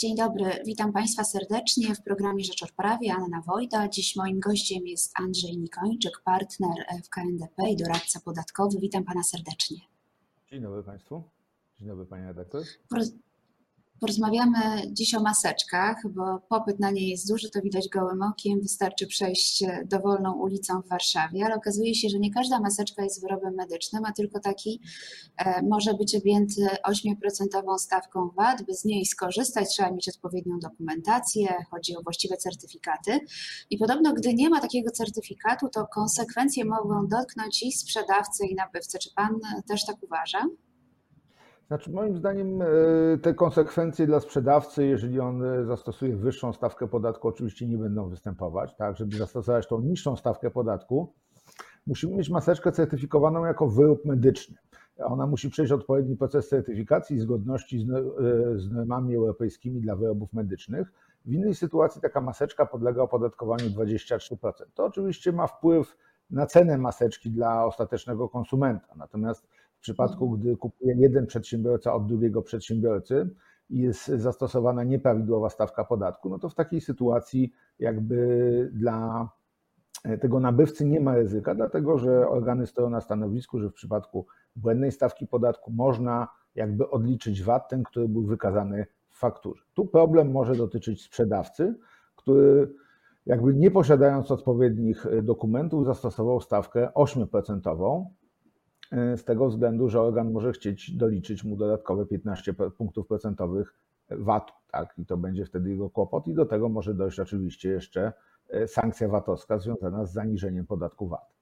Dzień dobry, witam Państwa serdecznie w programie Rzecz o Prawie. Anna Wojda. Dziś moim gościem jest Andrzej Nikończyk, partner w KNDP i doradca podatkowy. Witam Pana serdecznie. Dzień dobry Państwu. Dzień dobry Panie redaktor. Porozmawiamy dziś o maseczkach, bo popyt na nie jest duży, to widać gołym okiem. Wystarczy przejść dowolną ulicą w Warszawie, ale okazuje się, że nie każda maseczka jest wyrobem medycznym, a tylko taki e, może być objęty 8% stawką VAT. By z niej skorzystać, trzeba mieć odpowiednią dokumentację, chodzi o właściwe certyfikaty. I podobno, gdy nie ma takiego certyfikatu, to konsekwencje mogą dotknąć i sprzedawcy, i nabywcy. Czy Pan też tak uważa? Znaczy, moim zdaniem e, te konsekwencje dla sprzedawcy, jeżeli on e, zastosuje wyższą stawkę podatku, oczywiście nie będą występować. Tak, żeby zastosować tą niższą stawkę podatku, musimy mieć maseczkę certyfikowaną jako wyrób medyczny. Ona musi przejść odpowiedni proces certyfikacji i zgodności z, e, z normami europejskimi dla wyrobów medycznych. W innej sytuacji taka maseczka podlega opodatkowaniu 23%. To oczywiście ma wpływ na cenę maseczki dla ostatecznego konsumenta. Natomiast w przypadku, gdy kupuje jeden przedsiębiorca od drugiego przedsiębiorcy i jest zastosowana nieprawidłowa stawka podatku, no to w takiej sytuacji jakby dla tego nabywcy nie ma ryzyka, dlatego że organy stoją na stanowisku, że w przypadku błędnej stawki podatku można jakby odliczyć VAT, ten, który był wykazany w fakturze. Tu problem może dotyczyć sprzedawcy, który jakby nie posiadając odpowiednich dokumentów zastosował stawkę 8%, E, z tego względu, że organ może chcieć doliczyć mu dodatkowe 15 punktów procentowych VAT-u, tak? I to będzie wtedy jego kłopot i do tego może dojść oczywiście jeszcze e, sankcja VAT-owska związana z zaniżeniem podatku VAT.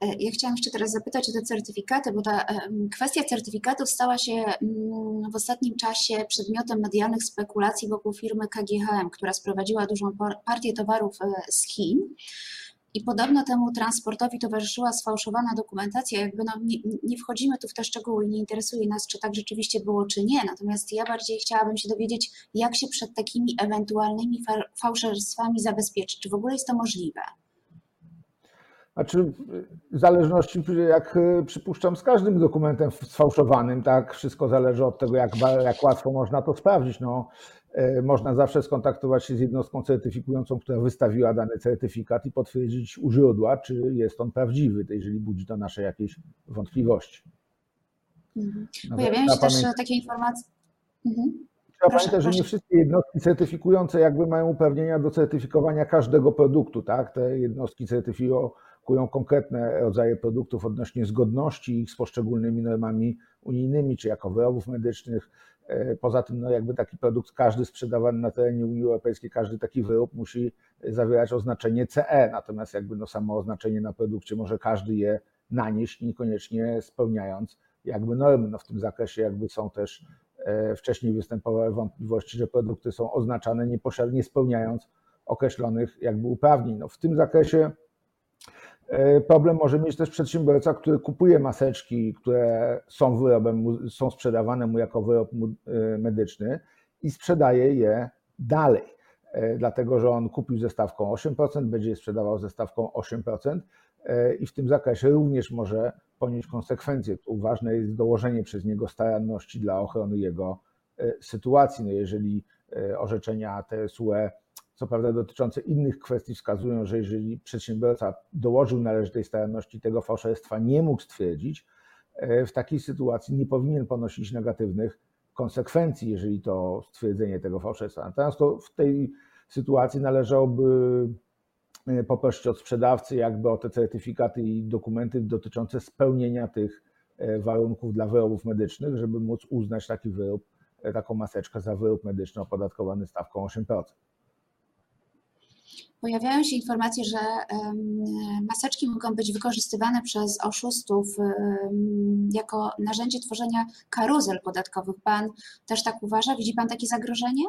E, ja chciałam jeszcze teraz zapytać o te certyfikaty, bo ta kwestia certyfikatów stała się w ostatnim czasie przedmiotem medialnych spekulacji wokół firmy KGHM, która sprowadziła dużą partię towarów z Chin. I podobno temu transportowi towarzyszyła sfałszowana dokumentacja. Jakby no, nie, nie, wchodzimy tu w te szczegóły i nie interesuje nas, czy tak rzeczywiście było, czy nie. Natomiast ja bardziej chciałabym się dowiedzieć, jak się przed takimi ewentualnymi fałszerstwami zabezpieczyć. Czy w ogóle jest to możliwe? Znaczy, w zależności, jak przypuszczam, z każdym dokumentem sfałszowanym, tak, wszystko zależy od tego, jak, jak łatwo można to sprawdzić. No, E, można zawsze skontaktować się z jednostką certyfikującą, która wystawiła dany certyfikat i potwierdzić u źródła, czy jest on prawdziwy, jeżeli budzi to nasze jakieś wątpliwości. Mhm. No, Pojawiają się też takie informacje. Mhm. Trzeba proszę, pamiętać, proszę. że nie wszystkie jednostki certyfikujące jakby mają uprawnienia do certyfikowania każdego produktu, tak? Te jednostki certyfikują konkretne rodzaje produktów odnośnie zgodności ich z poszczególnymi normami unijnymi, czy jako wyrobów medycznych, E, poza tym, no jakby taki produkt, każdy sprzedawany na terenie Unii Europejskiej, każdy taki wyrób musi zawierać oznaczenie CE, natomiast jakby no samo oznaczenie na produkcie może każdy je nanieść, niekoniecznie spełniając jakby normy. No w tym zakresie jakby są też e, wcześniej występowały wątpliwości, że produkty są oznaczane nie, nie spełniając określonych jakby uprawnień. No w tym zakresie problem może mieć też przedsiębiorca, który kupuje maseczki, które są wyrobem, są sprzedawane mu jako wyrób e, medyczny i sprzedaje je dalej. E, dlatego, że on kupił ze stawką 8%, będzie je sprzedawał ze stawką 8% i w tym zakresie również może ponieść konsekwencje. Tu ważne jest dołożenie przez niego staranności dla ochrony jego sytuacji. No jeżeli orzeczenia TSUE co prawda dotyczące innych kwestii wskazują, że jeżeli przedsiębiorca dołożył należytej staranności, tego fałszerstwa nie mógł stwierdzić, e, w takiej sytuacji nie powinien ponosić negatywnych konsekwencji, jeżeli to stwierdzenie tego fałszerstwa. Natomiast to w tej sytuacji należałoby e, poprosić od sprzedawcy jakby o te certyfikaty i dokumenty dotyczące spełnienia tych e, warunków dla wyrobów medycznych, żeby móc uznać taki wyrób, taką maseczkę za wyrób medyczny opodatkowany stawką 8% pojawiają się informacje, że maseczki mogą być wykorzystywane przez oszustów jako narzędzie tworzenia karuzel podatkowych. Pan też tak uważa? Widzi Pan takie zagrożenie?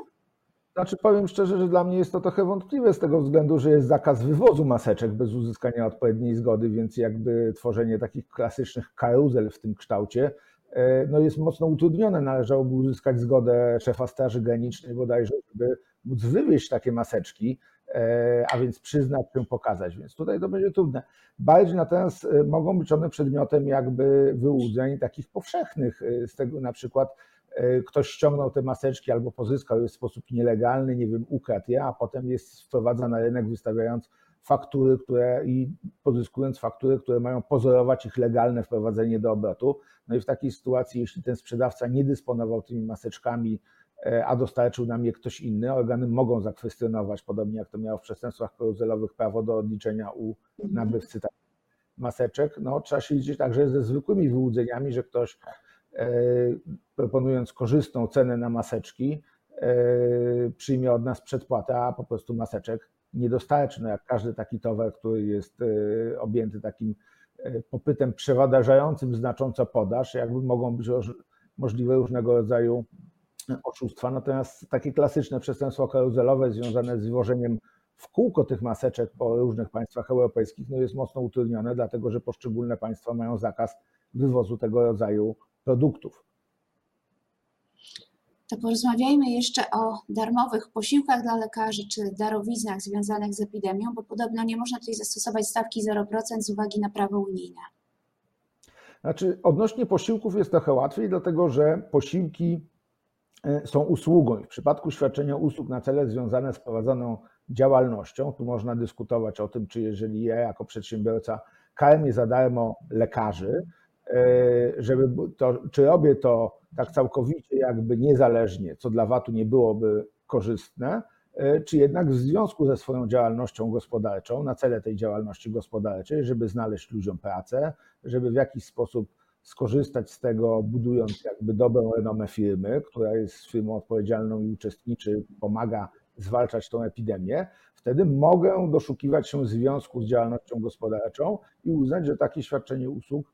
Znaczy powiem szczerze, że dla mnie jest to trochę wątpliwe z tego względu, że jest zakaz wywozu maseczek bez uzyskania odpowiedniej zgody, więc jakby tworzenie takich klasycznych karuzel w tym kształcie e, no jest mocno utrudnione. Należałoby uzyskać zgodę szefa Straży Granicznej bodajże, żeby móc wywieźć takie maseczki. E, a więc przyznać się, pokazać. Więc tutaj to będzie trudne. Bardziej natomiast e, mogą być one przedmiotem jakby wyłudzeń takich powszechnych, e, z tego na przykład ktoś ściągnął te maseczki albo pozyskał je w sposób nielegalny, nie wiem, ukradł je, a potem jest wprowadza na rynek wystawiając faktury, które i pozyskując faktury, które mają pozorować ich legalne wprowadzenie do obrotu. No i w takiej sytuacji, jeśli ten sprzedawca nie dysponował tymi maseczkami, a dostarczył nam je ktoś inny, organy mogą zakwestionować, podobnie jak to miało w przestępstwach karuzelowych, prawo do odliczenia u nabywcy maseczek. No, trzeba się liczyć także ze zwykłymi wyłudzeniami, że ktoś e, proponując korzystną cenę na maseczki, e, przyjmie od nas przedpłatę, a po prostu maseczek nie dostarczy. No jak każdy taki towar, który jest e, objęty takim e, popytem przewadażającym znacząco podaż, jakby mogą być możliwe różnego rodzaju oszustwa. Natomiast takie klasyczne przestępstwo karuzelowe związane z wywożeniem w kółko tych maseczek po różnych państwach europejskich no jest mocno utrudnione, dlatego że poszczególne państwa mają zakaz wywozu tego rodzaju produktów to porozmawiajmy jeszcze o darmowych posiłkach dla lekarzy czy darowiznach związanych z epidemią, bo podobno nie można tutaj zastosować stawki 0% z uwagi na prawo unijne. Znaczy, odnośnie posiłków jest trochę łatwiej, dlatego że posiłki są usługą i w przypadku świadczenia usług na cele związane z prowadzoną działalnością, tu można dyskutować o tym, czy jeżeli ja jako przedsiębiorca karmię za darmo lekarzy, e, żeby to, czy robię to tak całkowicie jakby niezależnie, co dla VAT-u nie byłoby korzystne, e, czy jednak w związku ze swoją działalnością gospodarczą, na cele tej działalności gospodarczej, żeby znaleźć ludziom pracę, żeby w jakiś sposób skorzystać z tego, budując jakby dobrą renomę firmy, która jest firmą odpowiedzialną i uczestniczy, pomaga zwalczać tą epidemię, wtedy mogę doszukiwać się związku z działalnością gospodarczą i uznać, że takie świadczenie usług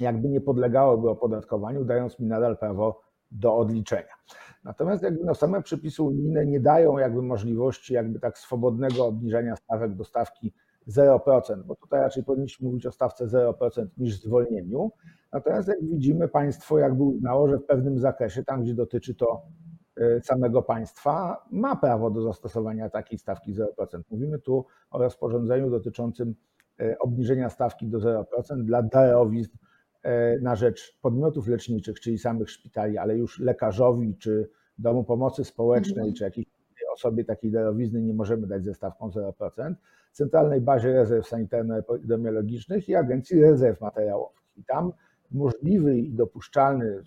jakby nie podlegałyby opodatkowaniu, dając mi nadal prawo do odliczenia. Natomiast jakby no same przepisy unijne nie dają jakby możliwości jakby tak swobodnego obniżenia stawek do stawki 0%, bo tutaj raczej powinniśmy mówić o stawce 0% niż zwolnieniu. Natomiast jak widzimy, państwo jakby uznało, że w pewnym zakresie, tam gdzie dotyczy to e, samego państwa, ma prawo do zastosowania takiej stawki 0%. Mówimy tu o rozporządzeniu dotyczącym e, obniżenia stawki do 0% dla darowizn E, na rzecz podmiotów leczniczych, czyli samych szpitali, ale już lekarzowi czy domu pomocy społecznej, mhm. czy jakiejś osobie takiej darowizny nie możemy dać ze stawką 0%, Centralnej Bazie Rezerw Sanitarno-Epidemiologicznych i Agencji Rezerw Materiałowych. I tam możliwy i dopuszczalny,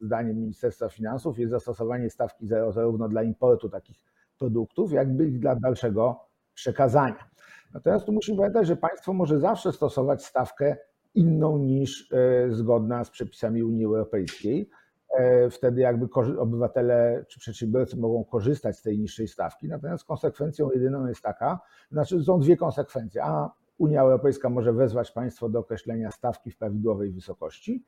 zdaniem Ministerstwa Finansów, jest zastosowanie stawki 0 zarówno dla importu takich produktów, jakby i dla dalszego przekazania. Natomiast tu musimy pamiętać, że państwo może zawsze stosować stawkę inną niż e, zgodna z przepisami Unii Europejskiej. E, wtedy jakby obywatele czy przedsiębiorcy mogą korzystać z tej niższej stawki, natomiast konsekwencją jedyną jest taka, znaczy są dwie konsekwencje. A Unia Europejska może wezwać państwo do określenia stawki w prawidłowej wysokości.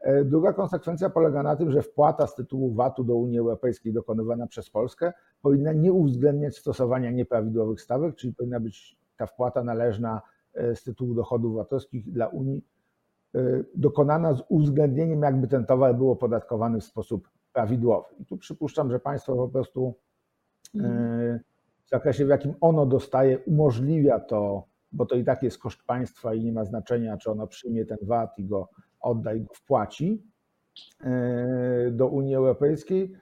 E, druga konsekwencja polega na tym, że wpłata z tytułu VAT-u do Unii Europejskiej dokonywana przez Polskę powinna nie uwzględniać stosowania nieprawidłowych stawek, czyli powinna być ta wpłata należna E, z tytułu dochodów VAT-owskich dla Unii e, dokonana z uwzględnieniem, jakby ten towar był opodatkowany w sposób prawidłowy. I tu przypuszczam, że państwo po prostu w zakresie, w jakim ono dostaje, umożliwia to, bo to i tak jest koszt państwa i nie ma znaczenia, czy ono przyjmie ten VAT i go odda i go wpłaci do Unii Europejskiej,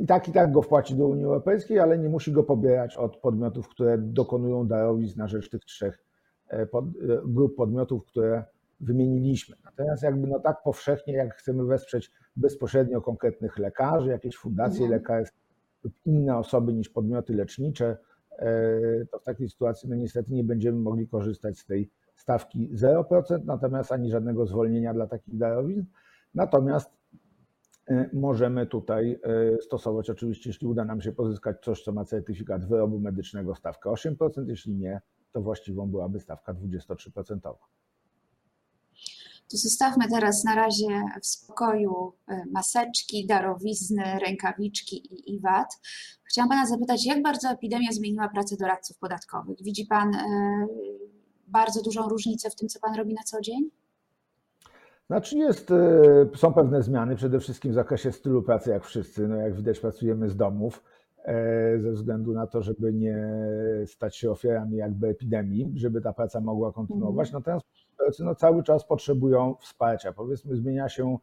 i tak i tak go wpłaci do Unii Europejskiej, ale nie musi go pobierać od podmiotów, które dokonują darowizn na rzecz tych trzech e, pod, e, grup podmiotów, które wymieniliśmy. Natomiast jakby no tak powszechnie, jak chcemy wesprzeć bezpośrednio konkretnych lekarzy, jakieś fundacje mhm. lekarskie lub inne osoby niż podmioty lecznicze, e, to w takiej sytuacji no niestety nie będziemy mogli korzystać z tej stawki 0%, natomiast ani żadnego zwolnienia dla takich darowizn. Natomiast E, możemy tutaj e, stosować, oczywiście, jeśli uda nam się pozyskać coś, co ma certyfikat wyrobu medycznego, stawkę 8%, jeśli nie, to właściwą byłaby stawka 23%. To zostawmy teraz na razie w spokoju e, maseczki, darowizny, rękawiczki i, i VAT. Chciałam Pana zapytać, jak bardzo epidemia zmieniła pracę doradców podatkowych? Widzi Pan bardzo dużą różnicę w tym, co Pan robi na co dzień? Znaczy jest, e, są pewne zmiany, przede wszystkim w zakresie stylu pracy, jak wszyscy. No jak widać, pracujemy z domów e, ze względu na to, żeby nie stać się ofiarami jakby epidemii, żeby ta praca mogła kontynuować. Mhm. Natomiast no, cały czas potrzebują wsparcia. Powiedzmy, zmienia się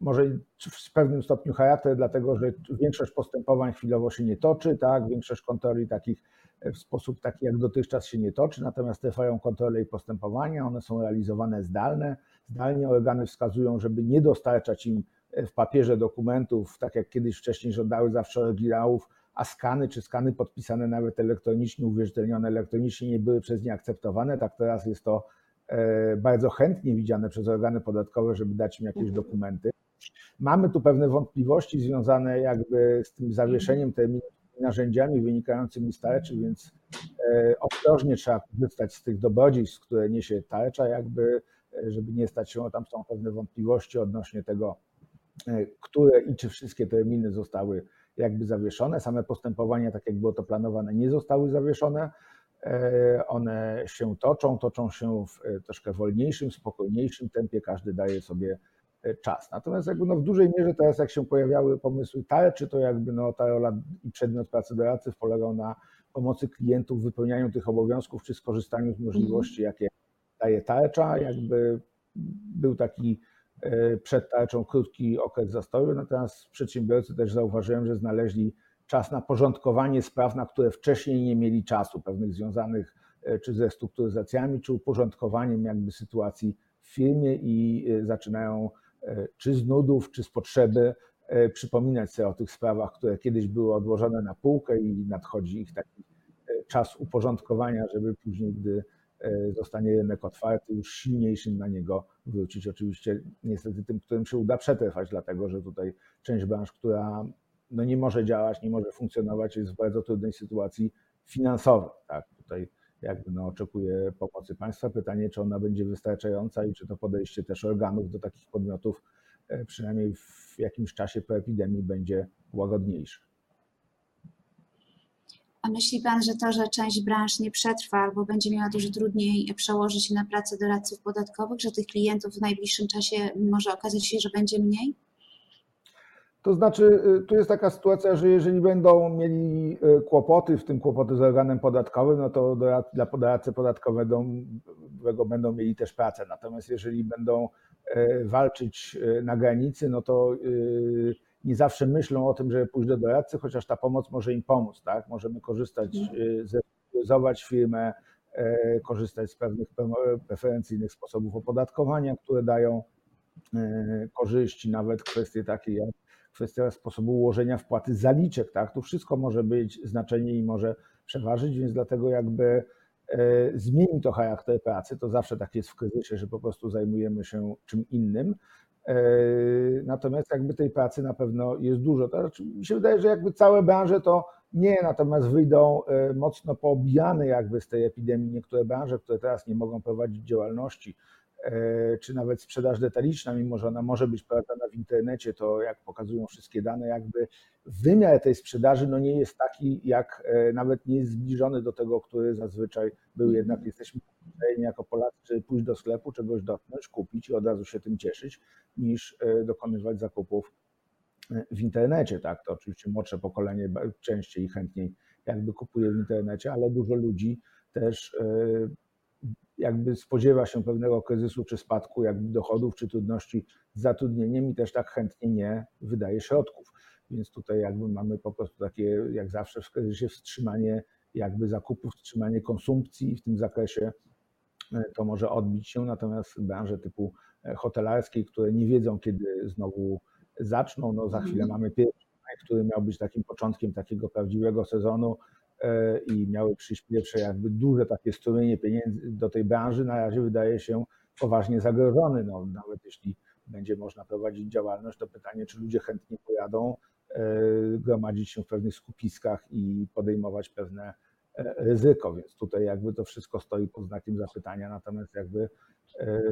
może w pewnym stopniu charakter, dlatego że większość postępowań chwilowo się nie toczy, tak? Większość kontroli takich w sposób taki jak dotychczas się nie toczy, natomiast trwają kontrole i postępowania, one są realizowane zdalne. Zdalnie organy wskazują, żeby nie dostarczać im w papierze dokumentów, tak jak kiedyś wcześniej żądały zawsze oryginałów, a skany czy skany podpisane nawet elektronicznie, uwierzytelnione elektronicznie nie były przez nie akceptowane. Tak teraz jest to e, bardzo chętnie widziane przez organy podatkowe, żeby dać im jakieś mhm. dokumenty. Mamy tu pewne wątpliwości związane jakby z tym zawieszeniem terminu narzędziami wynikającymi z tarczy, więc e, ostrożnie trzeba korzystać z tych dobrodziejstw, które niesie tarcza, jakby, e, żeby nie stać się, tam są pewne wątpliwości odnośnie tego, które i czy wszystkie terminy zostały jakby zawieszone. Same postępowania, tak jak było to planowane, nie zostały zawieszone. E, one się toczą, toczą się w e, troszkę wolniejszym, spokojniejszym tempie, każdy daje sobie e, czas. Natomiast jakby no w dużej mierze teraz jak się pojawiały pomysły tarczy, to jakby no ta rola i przedmiot pracy doradcy polegał na pomocy klientów w wypełnianiu tych obowiązków czy skorzystaniu z możliwości, mhm. jakie daje tarcza. Jakby był taki przed tarczą krótki okres zastoju, natomiast przedsiębiorcy też zauważyłem, że znaleźli czas na porządkowanie spraw, na które wcześniej nie mieli czasu, pewnych związanych e, czy ze strukturyzacjami, czy uporządkowaniem jakby sytuacji w firmie i e, zaczynają czy z nudów, czy z potrzeby przypominać sobie o tych sprawach, które kiedyś były odłożone na półkę i nadchodzi ich taki czas uporządkowania, żeby później, gdy zostanie rynek otwarty, już silniejszym na niego wrócić. Oczywiście niestety tym, którym się uda przetrwać, dlatego że tutaj część branż, która no nie może działać, nie może funkcjonować, jest w bardzo trudnej sytuacji finansowej. Tak? Tutaj jakby no, oczekuje pomocy państwa. Pytanie, czy ona będzie wystarczająca i czy to podejście też organów do takich podmiotów e, przynajmniej w jakimś czasie po epidemii będzie łagodniejsze. A myśli Pan, że to, że część branż nie przetrwa albo będzie miała dużo trudniej przełoży się na pracę doradców podatkowych, że tych klientów w najbliższym czasie może okazać się, że będzie mniej? To znaczy, y, tu jest taka sytuacja, że jeżeli będą mieli y, kłopoty, w tym kłopoty z organem podatkowym, no to dla doradcy podatkowego będą, będą mieli też pracę. Natomiast jeżeli będą y, walczyć na granicy, no to nie zawsze myślą o tym, żeby pójść do doradcy, chociaż ta pomoc może im pomóc, tak? Możemy korzystać, mhm. y, zrestrukturyzować firmę, e, korzystać z pewnych preferencyjnych sposobów opodatkowania, które dają e, korzyści, nawet kwestie takie jak kwestia sposobu ułożenia wpłaty zaliczek, tak? To wszystko może być znaczenie i może przeważyć, więc dlatego jakby e, zmieni to charakter pracy. To zawsze tak jest w kryzysie, że po prostu zajmujemy się czym innym. E, natomiast jakby tej pracy na pewno jest dużo. To znaczy, mi się wydaje, że jakby całe branże to nie, natomiast wyjdą e, mocno poobijane jakby z tej epidemii niektóre branże, które teraz nie mogą prowadzić działalności, czy nawet sprzedaż detaliczna, mimo że ona może być prowadzona w internecie, to jak pokazują wszystkie dane, jakby wymiar tej sprzedaży no nie jest taki, jak nawet nie jest zbliżony do tego, który zazwyczaj był. Jednak jesteśmy jako Polacy, pójść do sklepu, czegoś dotknąć, kupić i od razu się tym cieszyć, niż e, dokonywać zakupów e, w internecie. Tak, to oczywiście młodsze pokolenie częściej i chętniej jakby kupuje w internecie, ale dużo ludzi też e, jakby spodziewa się pewnego kryzysu czy spadku jakby dochodów, czy trudności z zatrudnieniem i też tak chętnie nie wydaje środków. Więc tutaj jakby mamy po prostu takie, jak zawsze w kryzysie, wstrzymanie jakby zakupów, wstrzymanie konsumpcji i w tym zakresie to może odbić się, natomiast branże typu e, hotelarskie, które nie wiedzą, kiedy znowu zaczną, no za chwilę mhm. mamy pierwszy maj, który miał być takim początkiem takiego prawdziwego sezonu e, i miały przyjść pierwsze jakby duże takie strumienie pieniędzy do tej branży, na razie wydaje się poważnie zagrożony, no nawet jeśli będzie można prowadzić działalność, to pytanie, czy ludzie chętnie pojadą e, gromadzić się w pewnych skupiskach i podejmować pewne ryzyko, więc tutaj jakby to wszystko stoi pod znakiem zapytania, natomiast jakby e,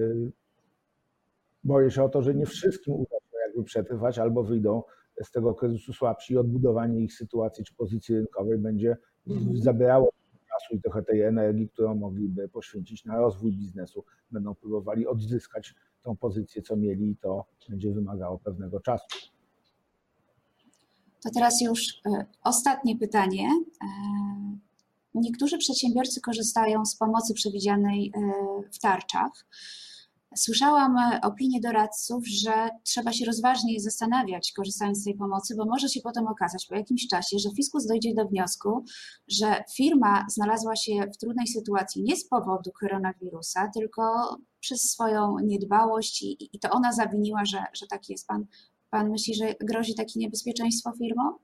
boję się o to, że nie wszystkim uda się jakby przetrwać albo wyjdą z tego kryzysu słabsi i odbudowanie ich sytuacji czy pozycji rynkowej będzie. Zabierało czasu i trochę tej energii, którą mogliby poświęcić na rozwój biznesu. Będą próbowali odzyskać tą pozycję, co mieli i to będzie wymagało pewnego czasu. To teraz już e, ostatnie pytanie. E, Niektórzy przedsiębiorcy korzystają z pomocy przewidzianej e, w tarczach. Słyszałam e, opinię doradców, że trzeba się rozważnie zastanawiać, korzystając z tej pomocy, bo może się potem okazać po jakimś czasie, że fiskus dojdzie do wniosku, że firma znalazła się w trudnej sytuacji nie z powodu koronawirusa, tylko przez swoją niedbałość i, i to ona zawiniła, że, że tak jest. Pan, pan myśli, że grozi takie niebezpieczeństwo firmom?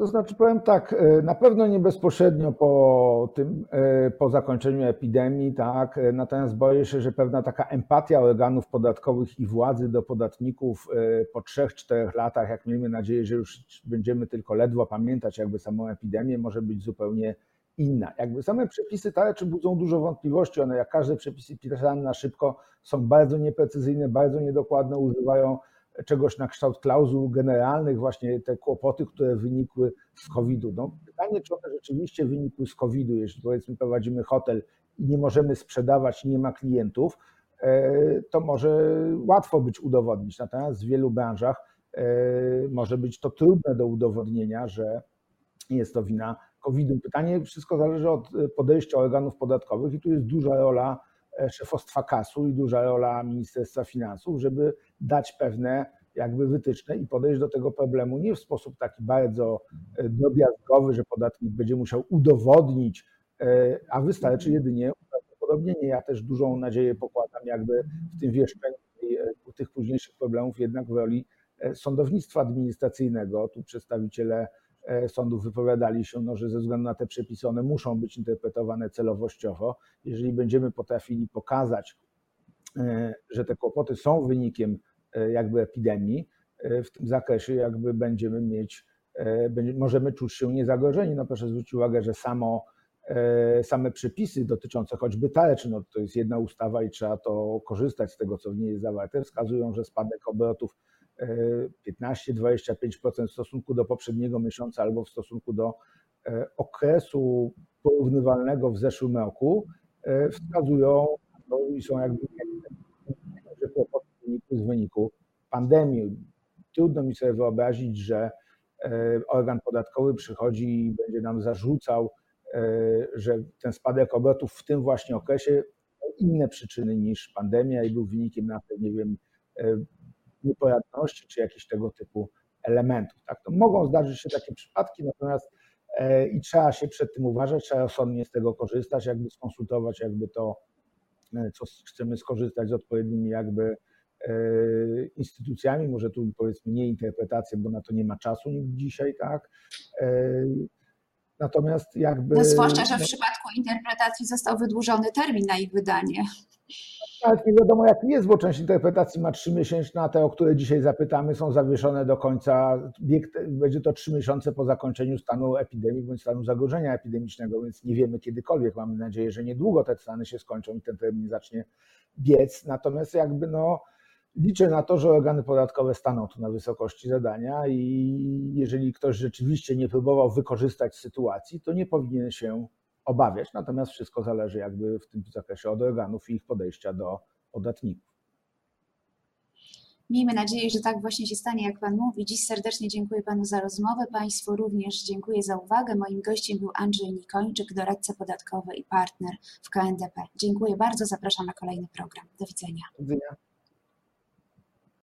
To znaczy, powiem tak, e, na pewno nie bezpośrednio po tym, e, po zakończeniu epidemii, tak, e, natomiast boję się, że pewna taka empatia organów podatkowych i władzy do podatników po trzech, czterech latach, jak miejmy nadzieję, że już będziemy tylko ledwo pamiętać jakby samą epidemię, może być zupełnie inna. Jakby same przepisy tarczy budzą dużo wątpliwości, one jak każde przepisy pisane na szybko są bardzo nieprecyzyjne, bardzo niedokładne, używają czegoś na kształt klauzul generalnych, właśnie te kłopoty, które wynikły z COVID-u. No, pytanie, czy one rzeczywiście wynikły z COVID-u, jeśli powiedzmy prowadzimy hotel i nie możemy sprzedawać, nie ma klientów, e, to może łatwo być udowodnić. Natomiast w wielu branżach e, może być to trudne do udowodnienia, że jest to wina COVID-u. Pytanie, wszystko zależy od podejścia organów podatkowych i tu jest duża rola E, szefostwa KAS-u i duża rola Ministerstwa Finansów, żeby dać pewne jakby wytyczne i podejść do tego problemu nie w sposób taki bardzo e, drobiazgowy, że podatnik będzie musiał udowodnić, e, a wystarczy jedynie uprawdopodobnienie. Ja też dużą nadzieję pokładam jakby w tym wieszczeniu tych późniejszych problemów jednak w roli sądownictwa administracyjnego. Tu przedstawiciele E, sądów wypowiadali się, no, że ze względu na te przepisy one muszą być interpretowane celowościowo. Jeżeli będziemy potrafili pokazać, e, że te kłopoty są wynikiem e, jakby epidemii, w tym zakresie jakby będziemy mieć, możemy czuć się niezagrożeni. No proszę zwrócić uwagę, że samo, same przepisy dotyczące choćby tarczy, no to jest jedna ustawa i trzeba to korzystać z tego, co w niej jest zawarte, wskazują, że spadek obrotów 15-25% w stosunku do poprzedniego miesiąca albo w stosunku do e, okresu porównywalnego w zeszłym roku e, wskazują no i są jakby że kłopoty z wyniku pandemii. Trudno mi sobie wyobrazić, że e, organ podatkowy przychodzi i będzie nam zarzucał, że ten spadek obrotów w tym właśnie okresie inne przyczyny niż pandemia i był wynikiem na nie wiem, niepojadności czy jakichś tego typu elementów. Tak? To mogą zdarzyć się takie przypadki, natomiast e, i trzeba się przed tym uważać, trzeba rozsądnie z tego korzystać, jakby skonsultować jakby to, e, co chcemy skorzystać z odpowiednimi jakby e, instytucjami, może tu powiedzmy nie interpretację, bo na to nie ma czasu dzisiaj, tak? Natomiast jakby... No zwłaszcza, że w przypadku interpretacji został wydłużony termin na ich wydanie. Nawet nie wiadomo, jaki jest, bo część interpretacji ma trzy miesięczne, a te, o które dzisiaj zapytamy, są zawieszone do końca. Będzie to trzy miesiące po zakończeniu stanu epidemii bądź stanu zagrożenia epidemicznego, więc nie wiemy kiedykolwiek. Mamy nadzieję, że niedługo te stany się skończą i ten termin zacznie biec. Natomiast jakby no, liczę na to, że organy podatkowe staną tu na wysokości zadania i jeżeli ktoś rzeczywiście nie próbował wykorzystać sytuacji, to nie powinien się obawiać, natomiast wszystko zależy jakby w tym zakresie od organów i ich podejścia do podatników. Miejmy nadzieję, że tak właśnie się stanie, jak Pan mówi. Dziś serdecznie dziękuję Panu za rozmowę. Państwu również dziękuję za uwagę. Moim gościem był Andrzej Nikończyk, doradca podatkowy i partner w KNDP. Dziękuję bardzo. Zapraszam na kolejny program. Do widzenia. Do widzenia.